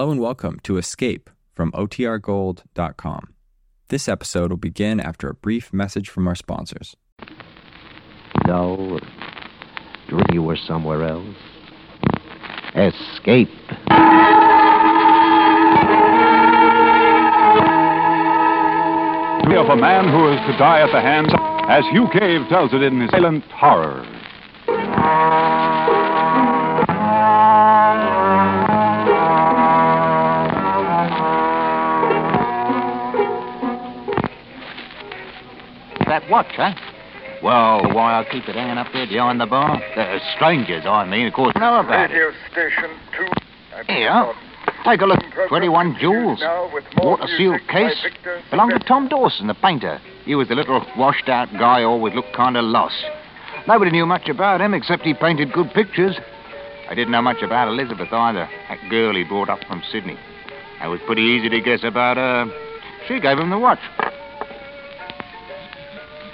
Hello and welcome to Escape from OTRGold.com. This episode will begin after a brief message from our sponsors. No. Dream you were somewhere else. Escape. of a man who is to die at the hands as Hugh Cave tells it in his silent horror. That watch, huh? Well, why I keep it hanging up there behind the bar? The strangers, I mean, of course, know about it. Radio station two. Here, take a look. 21 jewels. Water sealed case. Belonged to Tom Dawson, the painter. He was the little washed out guy, always looked kind of lost. Nobody knew much about him except he painted good pictures. I didn't know much about Elizabeth either, that girl he brought up from Sydney. It was pretty easy to guess about her. She gave him the watch.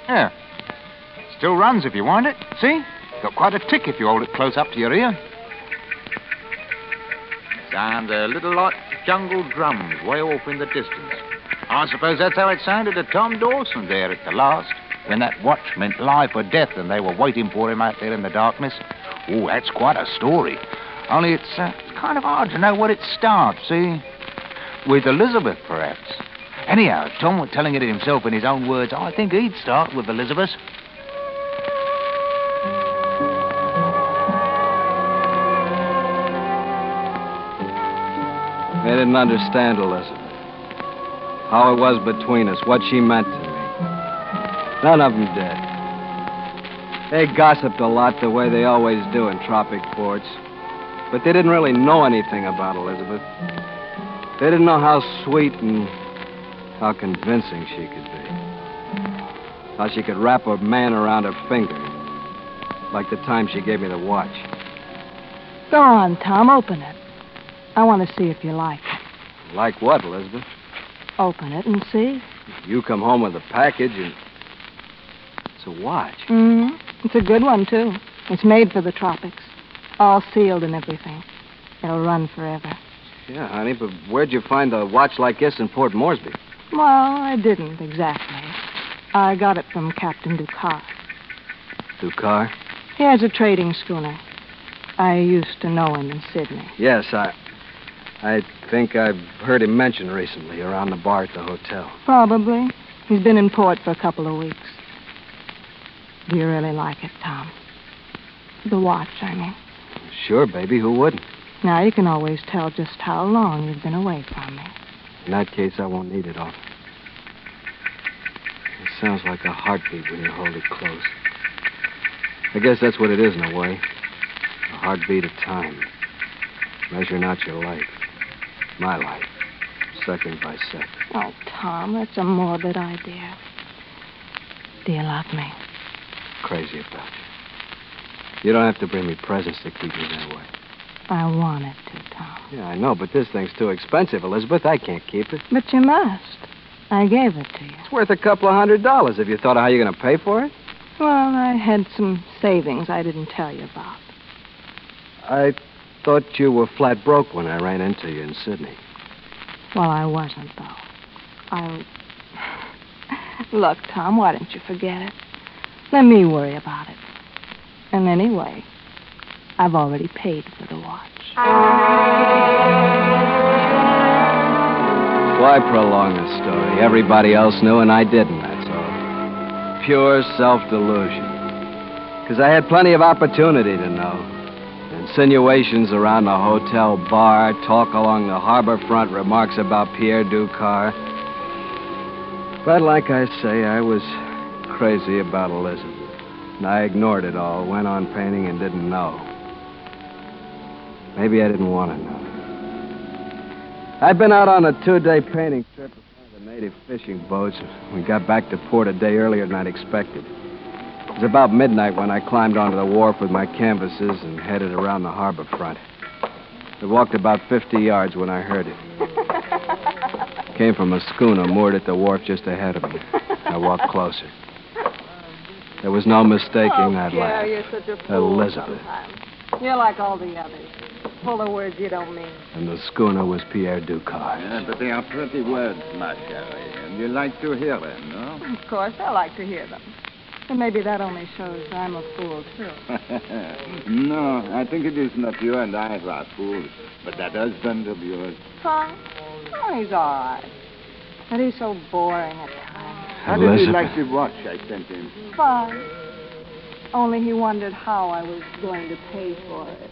Yeah. Still runs if you want it. See? Got quite a tick if you hold it close up to your ear. Sounds a little like jungle drums way off in the distance. I suppose that's how it sounded to Tom Dawson there at the last, when that watch meant life or death and they were waiting for him out there in the darkness. Oh, that's quite a story. Only it's, uh, it's kind of hard to know where it starts, see? With Elizabeth, perhaps. Anyhow, Tom was telling it himself in his own words. I think he'd start with Elizabeth. They didn't understand Elizabeth. How it was between us, what she meant to me. None of them did. They gossiped a lot the way they always do in tropic ports. But they didn't really know anything about Elizabeth. They didn't know how sweet and how convincing she could be. How she could wrap a man around her finger. Like the time she gave me the watch. Go on, Tom, open it. I want to see if you like it. Like what, Elizabeth? Open it and see. You come home with a package and. It's a watch. Mm-hmm. It's a good one, too. It's made for the tropics. All sealed and everything. It'll run forever. Yeah, honey, but where'd you find a watch like this in Port Moresby? Well, I didn't exactly. I got it from Captain Ducar. Ducar? He has a trading schooner. I used to know him in Sydney. Yes, I. I think I've heard him mentioned recently around the bar at the hotel. Probably. He's been in port for a couple of weeks. Do you really like it, Tom? The watch, I mean. Sure, baby. Who wouldn't? Now you can always tell just how long you've been away from me. In that case, I won't need it all. It sounds like a heartbeat when you hold it close. I guess that's what it is in a way. A heartbeat of time. Measuring out your life. My life. Second by second. Oh, Tom, that's a morbid idea. Do you love me? Crazy about you. You don't have to bring me presents to keep me that way. I wanted to, Tom. Yeah, I know, but this thing's too expensive, Elizabeth. I can't keep it. But you must. I gave it to you. It's worth a couple of hundred dollars. Have you thought of how you're going to pay for it? Well, I had some savings I didn't tell you about. I thought you were flat broke when I ran into you in Sydney. Well, I wasn't, though. I. Look, Tom, why don't you forget it? Let me worry about it. And anyway, I've already paid for the watch. Why prolong the story? Everybody else knew, and I didn't, that's all. Pure self delusion. Because I had plenty of opportunity to know. Insinuations around the hotel bar, talk along the harbor front, remarks about Pierre Ducar. But like I say, I was crazy about Elizabeth. And I ignored it all, went on painting, and didn't know. Maybe I didn't want to know. I'd been out on a two day painting trip with one of the native fishing boats. We got back to port a day earlier than I'd expected. It was about midnight when I climbed onto the wharf with my canvases and headed around the harbor front. I walked about 50 yards when I heard it. it Came from a schooner moored at the wharf just ahead of me. I walked closer. There was no mistaking oh, that Pierre, laugh. you're such a fool Elizabeth. sometimes. You're like all the others. Full of words you don't mean. And the schooner was Pierre Ducard. Yeah, but they are pretty words, ma chérie, and you like to hear them, no? Of course, I like to hear them. And maybe that only shows I'm a fool, too. no, I think it is not you and I who are fools, but that husband of yours. Tom? Oh, he's all right. But he's so boring at times. How did he like the watch I sent him? Fine. Only he wondered how I was going to pay for it.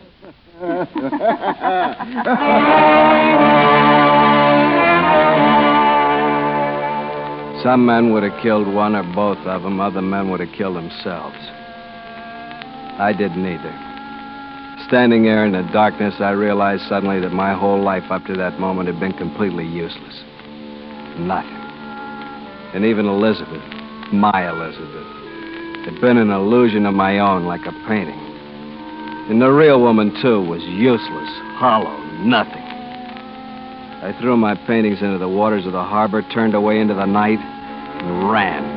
Some men would have killed one or both of them. Other men would have killed themselves. I didn't either. Standing there in the darkness, I realized suddenly that my whole life up to that moment had been completely useless. Nothing. And even Elizabeth, my Elizabeth, had been an illusion of my own, like a painting. And the real woman, too, was useless, hollow, nothing. I threw my paintings into the waters of the harbor, turned away into the night, and ran.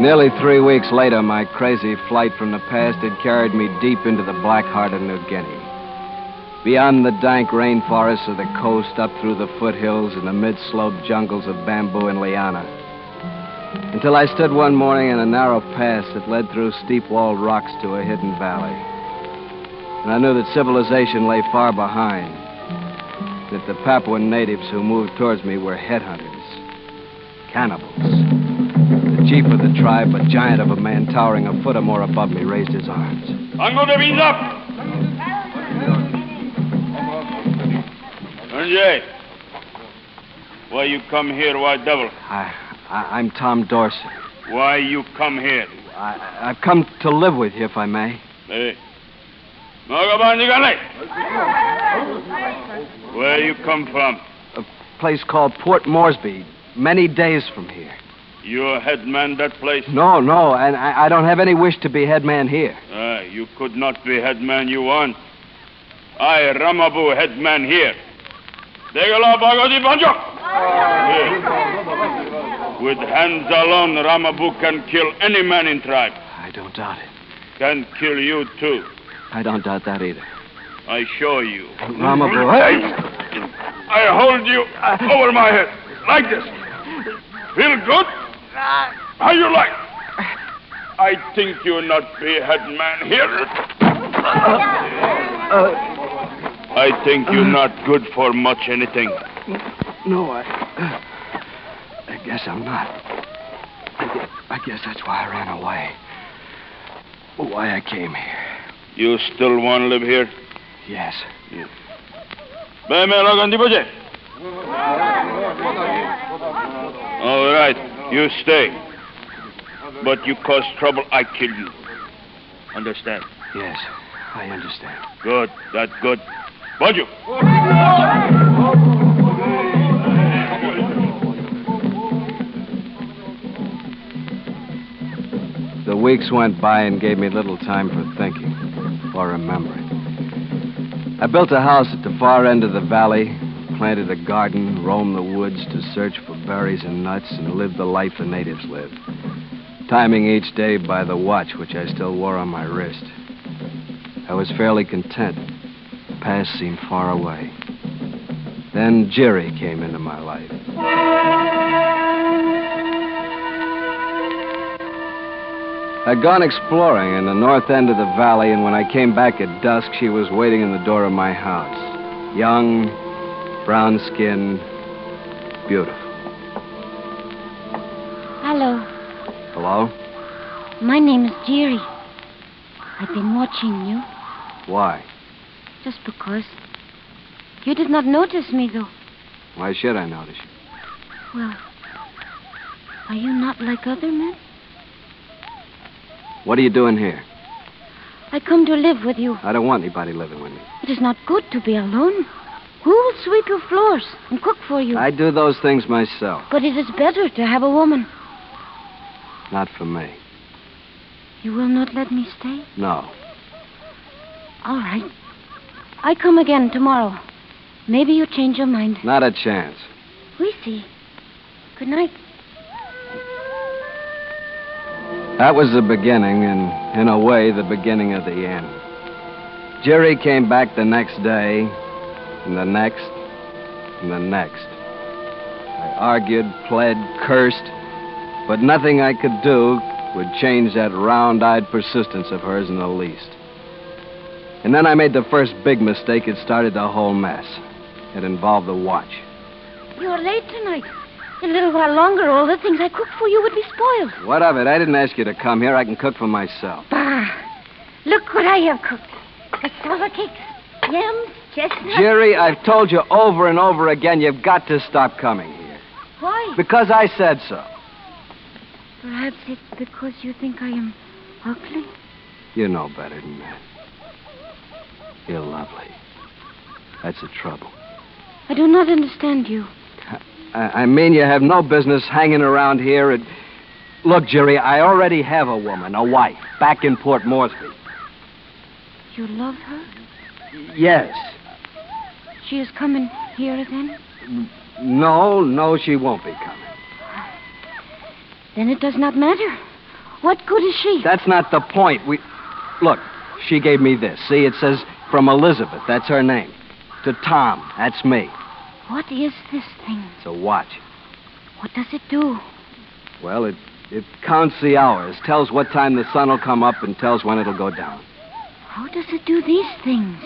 Nearly three weeks later, my crazy flight from the past had carried me deep into the black heart of New Guinea. Beyond the dank rainforests of the coast, up through the foothills and the mid-slope jungles of bamboo and liana. Until I stood one morning in a narrow pass that led through steep-walled rocks to a hidden valley. And I knew that civilization lay far behind. That the Papuan natives who moved towards me were headhunters, cannibals. The chief of the tribe, a giant of a man towering a foot or more above me, raised his arms. Tango de Vinza! Sanjay, why you come here, white devil? I, I, I'm Tom Dawson. Why you come here? I, I've come to live with you, if I may. Hey. Where you come from? A place called Port Moresby, many days from here. You a headman that place? No, no, and I, I don't have any wish to be headman here. Ah, you could not be headman you want. I, Ramabu, headman here. Degala Bagodi Banjo! Here. With hands alone, Ramabu can kill any man in tribe. I don't doubt it. Can kill you too. I don't doubt that either. I show you. Ramabu, Hey! I hold you uh, over my head, like this. Feel good? How you like? I think you not be headman here. Oh, uh, uh, I think you're uh. not good for much anything. no, I. I guess I'm not. I guess, I guess that's why I ran away. Why I came here. You still want to live here? Yes. Beh, me logan di boje. All right, you stay. But you cause trouble, I kill you. Understand? Yes, I understand. Good, that's good. Bonjour. The weeks went by and gave me little time for thinking or remembering. I built a house at the far end of the valley, planted a garden, roamed the woods to search for berries and nuts, and lived the life the natives live, timing each day by the watch which I still wore on my wrist. I was fairly content. Past seemed far away. Then Jerry came into my life. I'd gone exploring in the north end of the valley, and when I came back at dusk, she was waiting in the door of my house. Young, brown skinned, beautiful. Hello. Hello? My name is Jerry. I've been watching you Why? Just because. You did not notice me, though. Why should I notice you? Well, are you not like other men? What are you doing here? I come to live with you. I don't want anybody living with me. It is not good to be alone. Who will sweep your floors and cook for you? I do those things myself. But it is better to have a woman. Not for me. You will not let me stay? No. All right. I come again tomorrow. Maybe you change your mind. Not a chance. We see. Good night. That was the beginning, and in a way, the beginning of the end. Jerry came back the next day, and the next, and the next. I argued, pled, cursed, but nothing I could do would change that round eyed persistence of hers in the least. And then I made the first big mistake. It started the whole mess. It involved the watch. You're late tonight. In a little while longer, all the things I cooked for you would be spoiled. What of it? I didn't ask you to come here. I can cook for myself. Bah! Look what I have cooked. Cassava cakes, yams, chestnuts. Jerry, I've told you over and over again you've got to stop coming here. Why? Because I said so. Perhaps it's because you think I am ugly. You know better than that. You're lovely. That's the trouble. I do not understand you. I, I mean, you have no business hanging around here. Look, Jerry, I already have a woman, a wife, back in Port Moresby. You love her? Yes. She is coming here then? No, no, she won't be coming. Then it does not matter. What good is she? That's not the point. We. Look, she gave me this. See, it says from Elizabeth. That's her name. To Tom. That's me. What is this thing? It's a watch. What does it do? Well, it it counts the hours, tells what time the sun will come up, and tells when it'll go down. How does it do these things?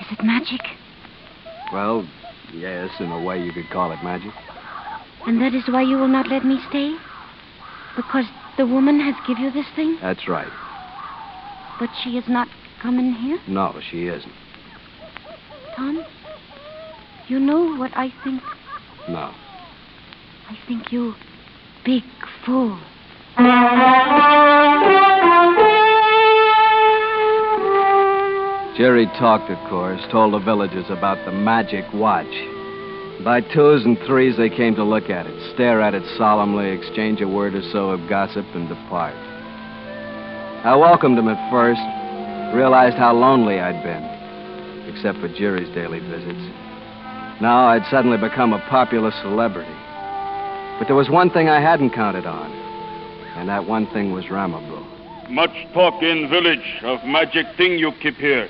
Is it magic? Well, yes, in a way you could call it magic. And that is why you will not let me stay? Because the woman has give you this thing? That's right. But she is not coming here? No, she isn't. Tom, you know what I think? No. I think you big fool. Jerry talked, of course, told the villagers about the magic watch. By twos and threes, they came to look at it, stare at it solemnly, exchange a word or so of gossip, and depart. I welcomed them at first, realized how lonely I'd been, except for Jerry's daily visits. Now I'd suddenly become a popular celebrity. But there was one thing I hadn't counted on, and that one thing was Ramabu. Much talk in village of magic thing you keep here.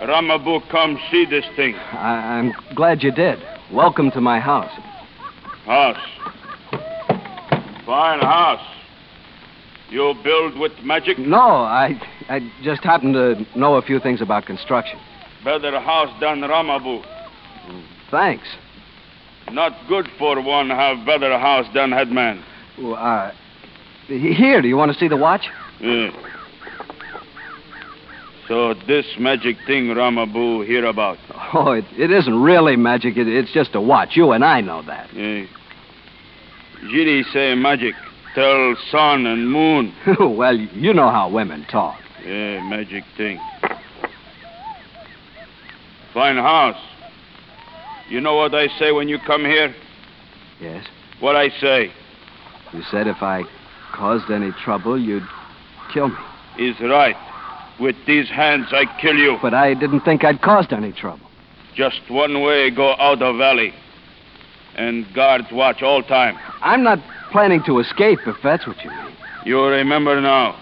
Ramabu come see this thing. I- I'm glad you did. Welcome to my house. House. Fine house. You build with magic? No, I, I just happen to know a few things about construction. Better house than Ramabu. Thanks. Not good for one have better house than headman. Well, Uh, here, do you want to see the watch? Yeah. So this magic thing Ramabu hear about. Oh, it, it isn't really magic. It, it's just a watch. You and I know that. Yeah. Giri say magic. Tell sun and moon. well, you know how women talk. Yeah, magic thing. Fine house. You know what I say when you come here? Yes? What I say You said if I caused any trouble, you'd kill me. is right. With these hands, I kill you. But I didn't think I'd caused any trouble. Just one way go out of valley. And guards watch all time. I'm not planning to escape, if that's what you mean. You remember now.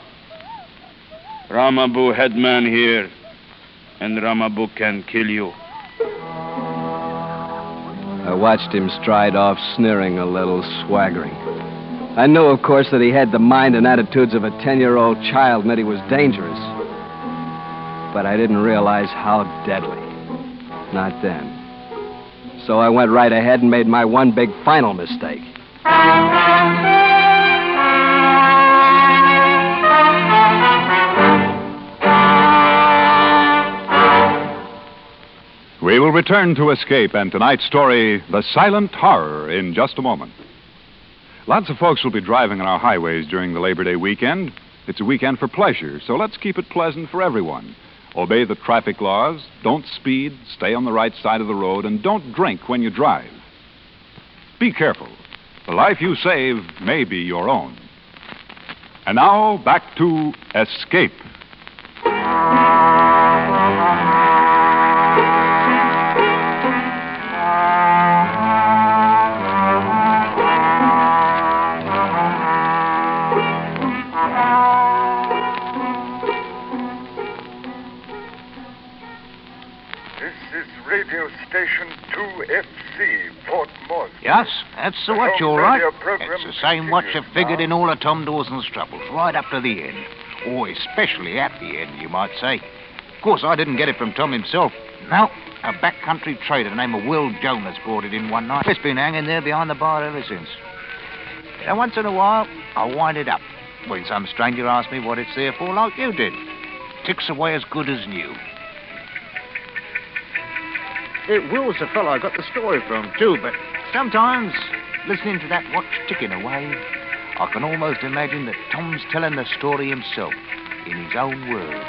Ramabu headman here. And Ramabu can kill you. I watched him stride off, sneering a little, swaggering. I knew, of course, that he had the mind and attitudes of a ten year old child and that he was dangerous. But I didn't realize how deadly. Not then. So I went right ahead and made my one big final mistake. We will return to Escape and tonight's story, The Silent Horror, in just a moment. Lots of folks will be driving on our highways during the Labor Day weekend. It's a weekend for pleasure, so let's keep it pleasant for everyone. Obey the traffic laws, don't speed, stay on the right side of the road, and don't drink when you drive. Be careful. The life you save may be your own. And now, back to Escape. This is radio station 2FC, Fort Morgan. Yes, that's the watch, home all right. radio It's the same watch that figured in all of Tom Dawson's troubles, right up to the end. Or especially at the end, you might say. Of course, I didn't get it from Tom himself. No, a backcountry trader named Will Jonas brought it in one night. It's been hanging there behind the bar ever since. And once in a while, I wind it up when some stranger asks me what it's there for, like you did. Ticks away as good as new. It Will's the fellow I got the story from, too, but sometimes, listening to that watch ticking away, I can almost imagine that Tom's telling the story himself, in his own words.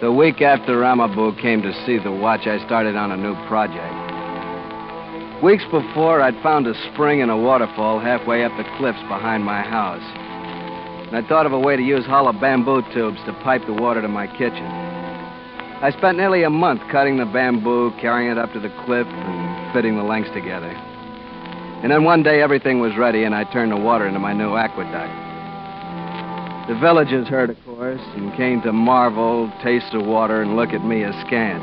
The week after Ramabu came to see the watch, I started on a new project. Weeks before, I'd found a spring and a waterfall halfway up the cliffs behind my house. And I thought of a way to use hollow bamboo tubes to pipe the water to my kitchen. I spent nearly a month cutting the bamboo, carrying it up to the cliff, and fitting the lengths together. And then one day everything was ready, and I turned the water into my new aqueduct. The villagers heard, of course, and came to marvel, taste the water, and look at me askance.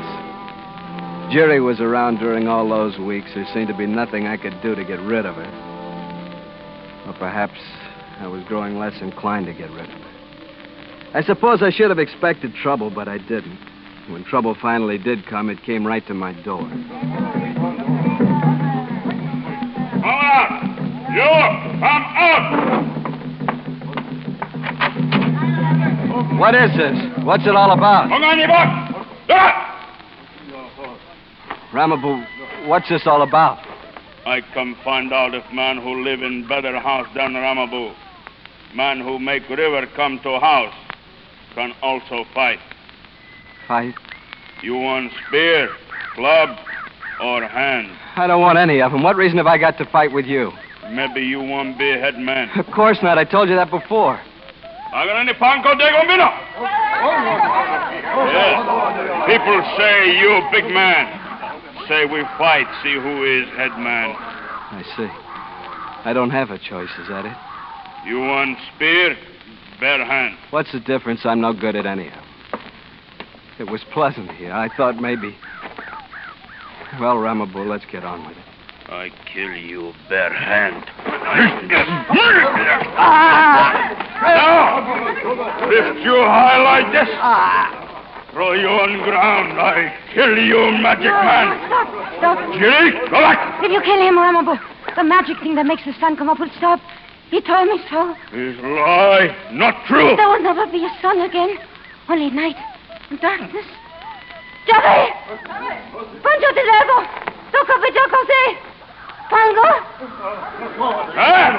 Jerry was around during all those weeks. There seemed to be nothing I could do to get rid of her. Or perhaps I was growing less inclined to get rid of her. I suppose I should have expected trouble, but I didn't. When trouble finally did come, it came right to my door. Come out! You! Come out! What is this? What's it all about? Hung on your butt! Ramabu, what's this all about? I come find out if man who live in better house than Ramabu, man who make river come to house, can also fight. Fight? You want spear, club, or hand? I don't want any of them. What reason have I got to fight with you? Maybe you want be head man. Of course not. I told you that before. Hagan ni panko de gombino. Yes. People say you big man. Say we fight, see who is head man. I see. I don't have a choice, is that it? You want spear, bare hand. What's the difference? I'm no good at any of them. It was pleasant here. I thought maybe. Well, Ramabu, let's get on with it. I kill you bare hand. Now, lift you high like this. Ah! Throw you on ground. I kill you, magic man. Stop, stop. Jimmy, go back. If you kill him, Ramabu, the magic thing that makes the sun come up will stop. He told me so. Is lie, not true. There will never be a sun again. Only night and darkness. Johnny! Pancho de Lego! Toca Pichoco, say! Pango! Eh?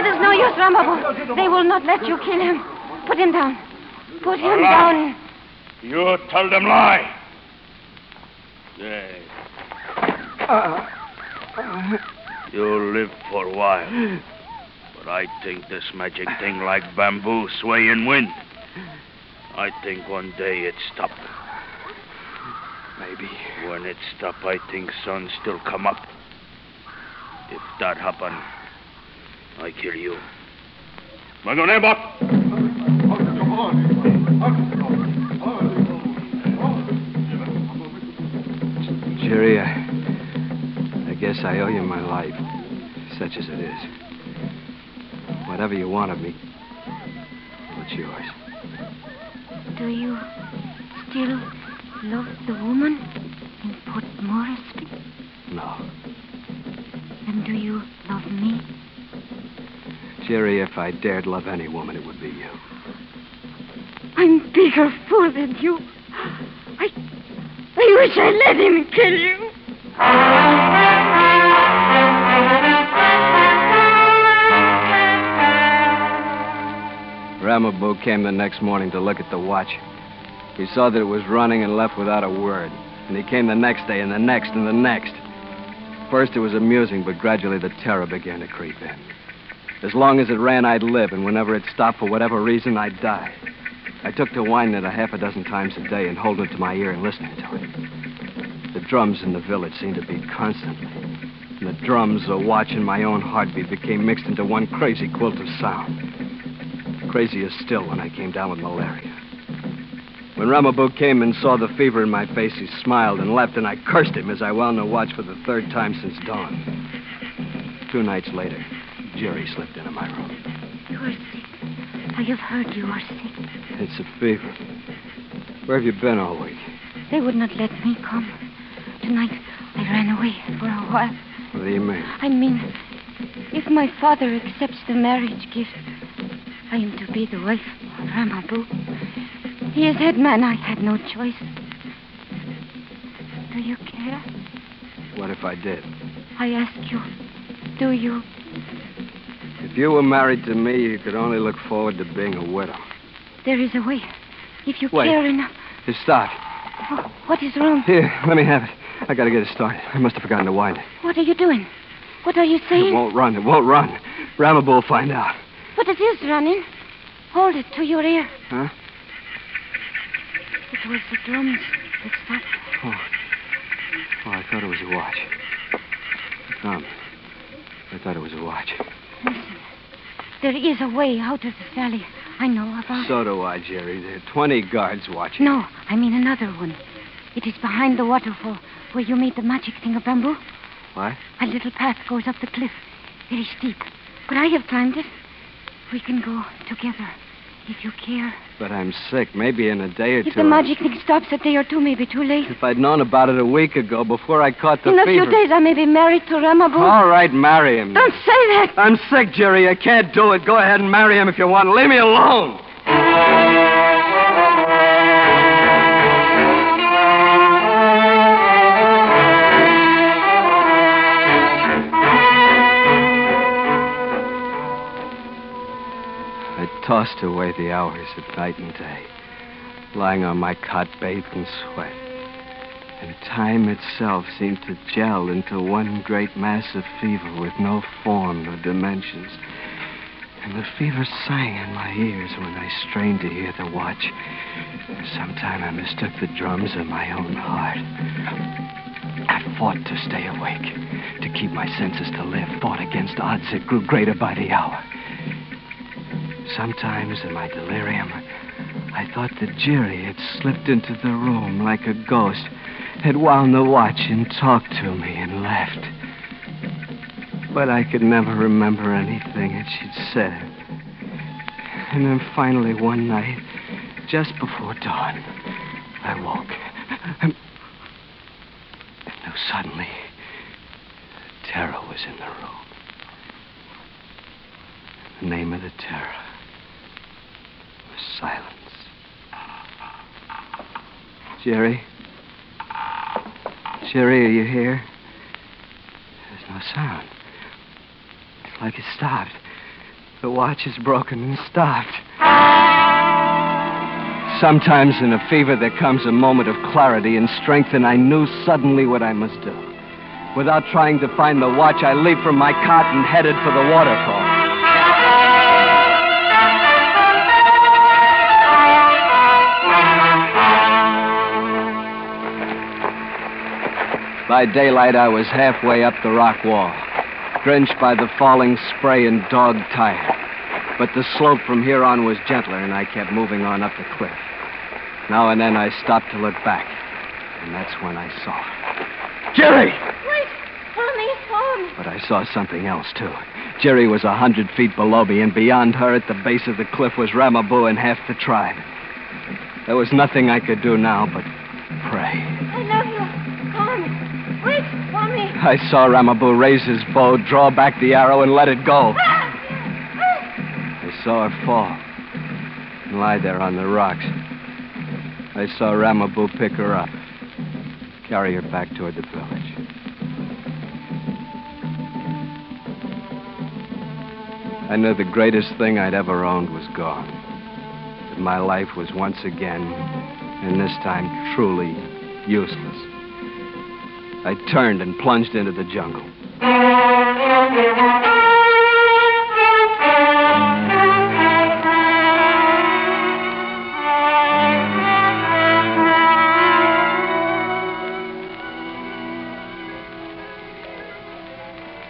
It is no use, Ramabu. They will not let you kill him. Put him down. Put him Allah. down. You tell them lie. Say. You live for a while. But I think this magic thing like bamboo sway in wind. I think one day it stop. Maybe. When it stop, I think sun still come up. If that happen, I kill you. Magonebot! Jerry, I, I guess I owe you my life, such as it is. Whatever you want of me, it's yours. Do you still love the woman in Port Moresby? No. And do you love me? Jerry, if I dared love any woman, it would be you. I'm bigger fool than you. I, I wish I let him kill you. Ramabu came the next morning to look at the watch. He saw that it was running and left without a word. And he came the next day and the next and the next. First it was amusing, but gradually the terror began to creep in. As long as it ran, I'd live, and whenever it stopped for whatever reason, I'd die. I took to whining it a half a dozen times a day and holding it to my ear and listening to it. The drums in the village seemed to beat constantly. And the drums, the watch, and my own heartbeat became mixed into one crazy quilt of sound. Crazier still when I came down with malaria. When Ramaboo came and saw the fever in my face, he smiled and laughed, and I cursed him as I wound the watch for the third time since dawn. Two nights later, Jerry slipped into my room. You are sick. I have heard you are sick. It's a fever. Where have you been all week? They would not let me come. Tonight, I ran away for a while. What do you mean? I mean, if my father accepts the marriage gift, I am to be the wife of Ramaboo. He is head man. I had no choice. Do you care? What if I did? I ask you, do you? If you were married to me, you could only look forward to being a widow. There is a way. If you Wait. care enough. Just stop. Oh, what is wrong? Here, let me have it. I gotta get it started. I must have forgotten to wind it. What are you doing? What are you saying? It won't run. It won't run. Ramaboo will find out. But it is running. Hold it to your ear. Huh? It was the drums that stopped. Oh. Oh, I thought it was a watch. Come. I thought it was a watch. Listen. There is a way out of the valley. I know about. So do I, Jerry. There are 20 guards watching. No, I mean another one. It is behind the waterfall where you made the magic thing of bamboo. What? A little path goes up the cliff. Very steep. But I have climbed it. We can go together if you care. But I'm sick. Maybe in a day or If two. the magic thing stops a day or two, maybe too late. If I'd known about it a week ago, before I caught the In a fever. few days, I may be married to Ramaboo. All right, marry him. Don't say that. I'm sick, Jerry. I can't do it. Go ahead and marry him if you want. Leave me alone. Tossed away the hours of night and day, lying on my cot bathed in sweat. And time itself seemed to gel into one great mass of fever with no form or dimensions. And the fever sang in my ears when I strained to hear the watch. Sometime I mistook the drums of my own heart. I fought to stay awake, to keep my senses to live, fought against odds that grew greater by the hour. Sometimes in my delirium, I thought that Jerry had slipped into the room like a ghost, had wound the watch and talked to me and left. But I could never remember anything that she'd said. And then finally one night, just before dawn, I woke. And, and suddenly, terror was in the room. The name of the terror silence. Jerry? Jerry, are you here? There's no sound. It's like it stopped. The watch is broken and stopped. Sometimes in a fever there comes a moment of clarity and strength, and I knew suddenly what I must do. Without trying to find the watch, I leaped from my cot and headed for the waterfall. By daylight, I was halfway up the rock wall, drenched by the falling spray and dog tired. But the slope from here on was gentler, and I kept moving on up the cliff. Now and then I stopped to look back, and that's when I saw her. Jerry! Wait. Me. Follow. But I saw something else, too. Jerry was a hundred feet below me, and beyond her, at the base of the cliff, was Ramaboo and half the tribe. There was nothing I could do now but I saw Ramaboo raise his bow, draw back the arrow, and let it go. I saw her fall and lie there on the rocks. I saw Ramaboo pick her up, carry her back toward the village. I knew the greatest thing I'd ever owned was gone. That my life was once again, and this time truly, useless. I turned and plunged into the jungle.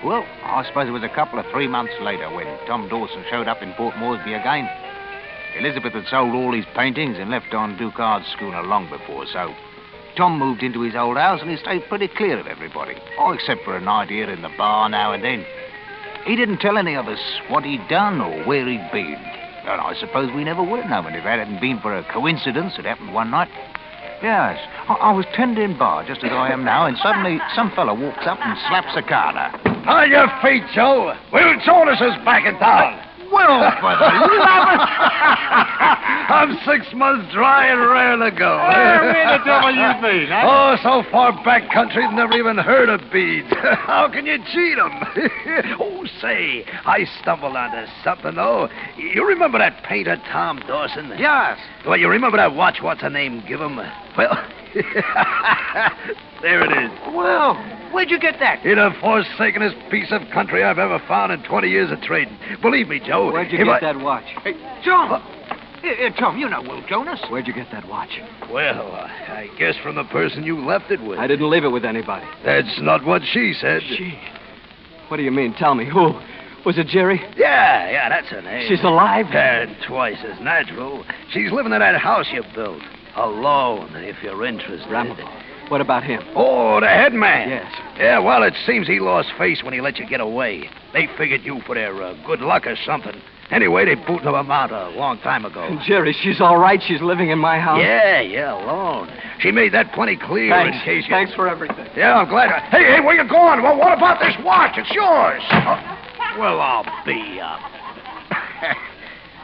Well, I suppose it was a couple of three months later when Tom Dawson showed up in Port Moresby again. Elizabeth had sold all his paintings and left on Ducard's schooner long before, so Tom moved into his old house and he stayed pretty clear of everybody. Oh, except for an idea in the bar now and then. He didn't tell any of us what he'd done or where he'd been. And I suppose we never would have known if it hadn't been for a coincidence that happened one night. Yes, I, I was tending bar just as I am now, and suddenly some fella walks up and slaps a carter. On your feet, Joe. Will Jonas is back in town. Well, for the love of... I'm six months dry and rare to go. where the devil you been, eh? Oh, so far back country, never even heard of beads. How can you cheat 'em? oh, say, I stumbled onto something, though. You remember that painter, Tom Dawson? Yes. Well, you remember that watch, what's her name, give him? Well, there it is. Well, where'd you get that? In the forsakenest piece of country I've ever found in 20 years of trading. Believe me, Joe. Where'd you get I- that watch? Hey, Tom. Hey, hey, Tom, you know Will Jonas. Where'd you get that watch? Well, I guess from the person you left it with. I didn't leave it with anybody. That's not what she said. She? What do you mean? Tell me. Who? Was it Jerry? Yeah, yeah, that's her name. She's alive? And twice as natural. She's living in that house you built. Alone, if you're interested. Rambo. What about him? Oh, the head man. Yes. Yeah, well, it seems he lost face when he let you get away. They figured you for their uh, good luck or something. Anyway, they booted him out a long time ago. Jerry, she's all right. She's living in my house. Yeah, yeah, alone. She made that plenty clear Thanks. in case you... Thanks for everything. Yeah, I'm glad. Hey, hey, where you going? Well, what about this watch? It's yours. Uh, well, I'll be up.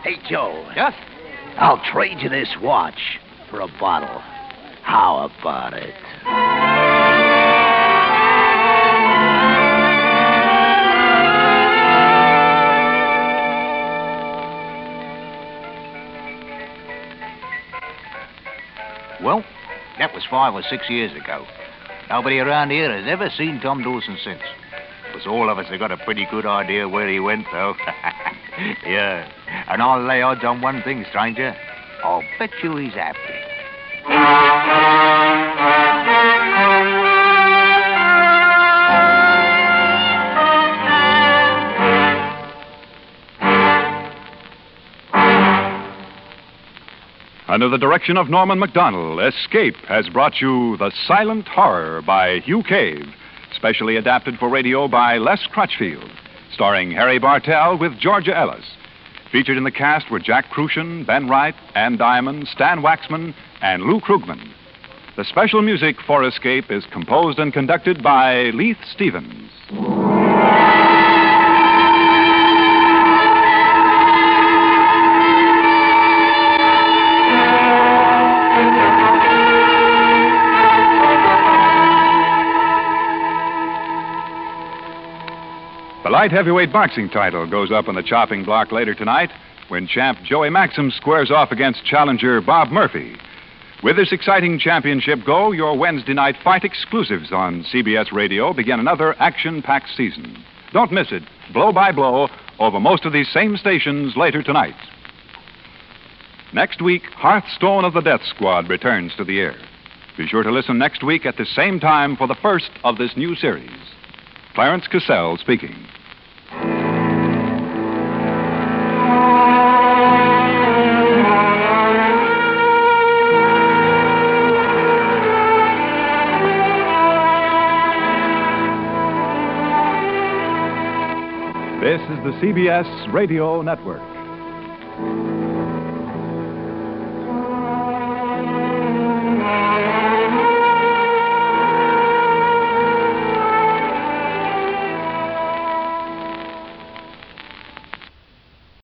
hey, Joe. Yes? I'll trade you this watch for a bottle. How about it? Well, that was five or six years ago. Nobody around here has ever seen Tom Dawson since. Because all of us have got a pretty good idea where he went, though. yeah. And I'll lay odds on one thing, stranger. I'll bet you he's happy. Under the direction of Norman Macdonnell, Escape has brought you The Silent Horror by Hugh Cave, specially adapted for radio by Les Crutchfield, starring Harry Bartell with Georgia Ellis. Featured in the cast were Jack Kruschen, Ben Wright, Ann Diamond, Stan Waxman, and Lou Krugman. The special music for Escape is composed and conducted by Leith Stevens. Light heavyweight boxing title goes up on the chopping block later tonight when champ Joey Maxim squares off against challenger Bob Murphy. With this exciting championship go, your Wednesday night fight exclusives on CBS Radio begin another action packed season. Don't miss it, blow by blow, over most of these same stations later tonight. Next week, Hearthstone of the Death Squad returns to the air. Be sure to listen next week at the same time for the first of this new series. Clarence Cassell speaking. The CBS Radio Network.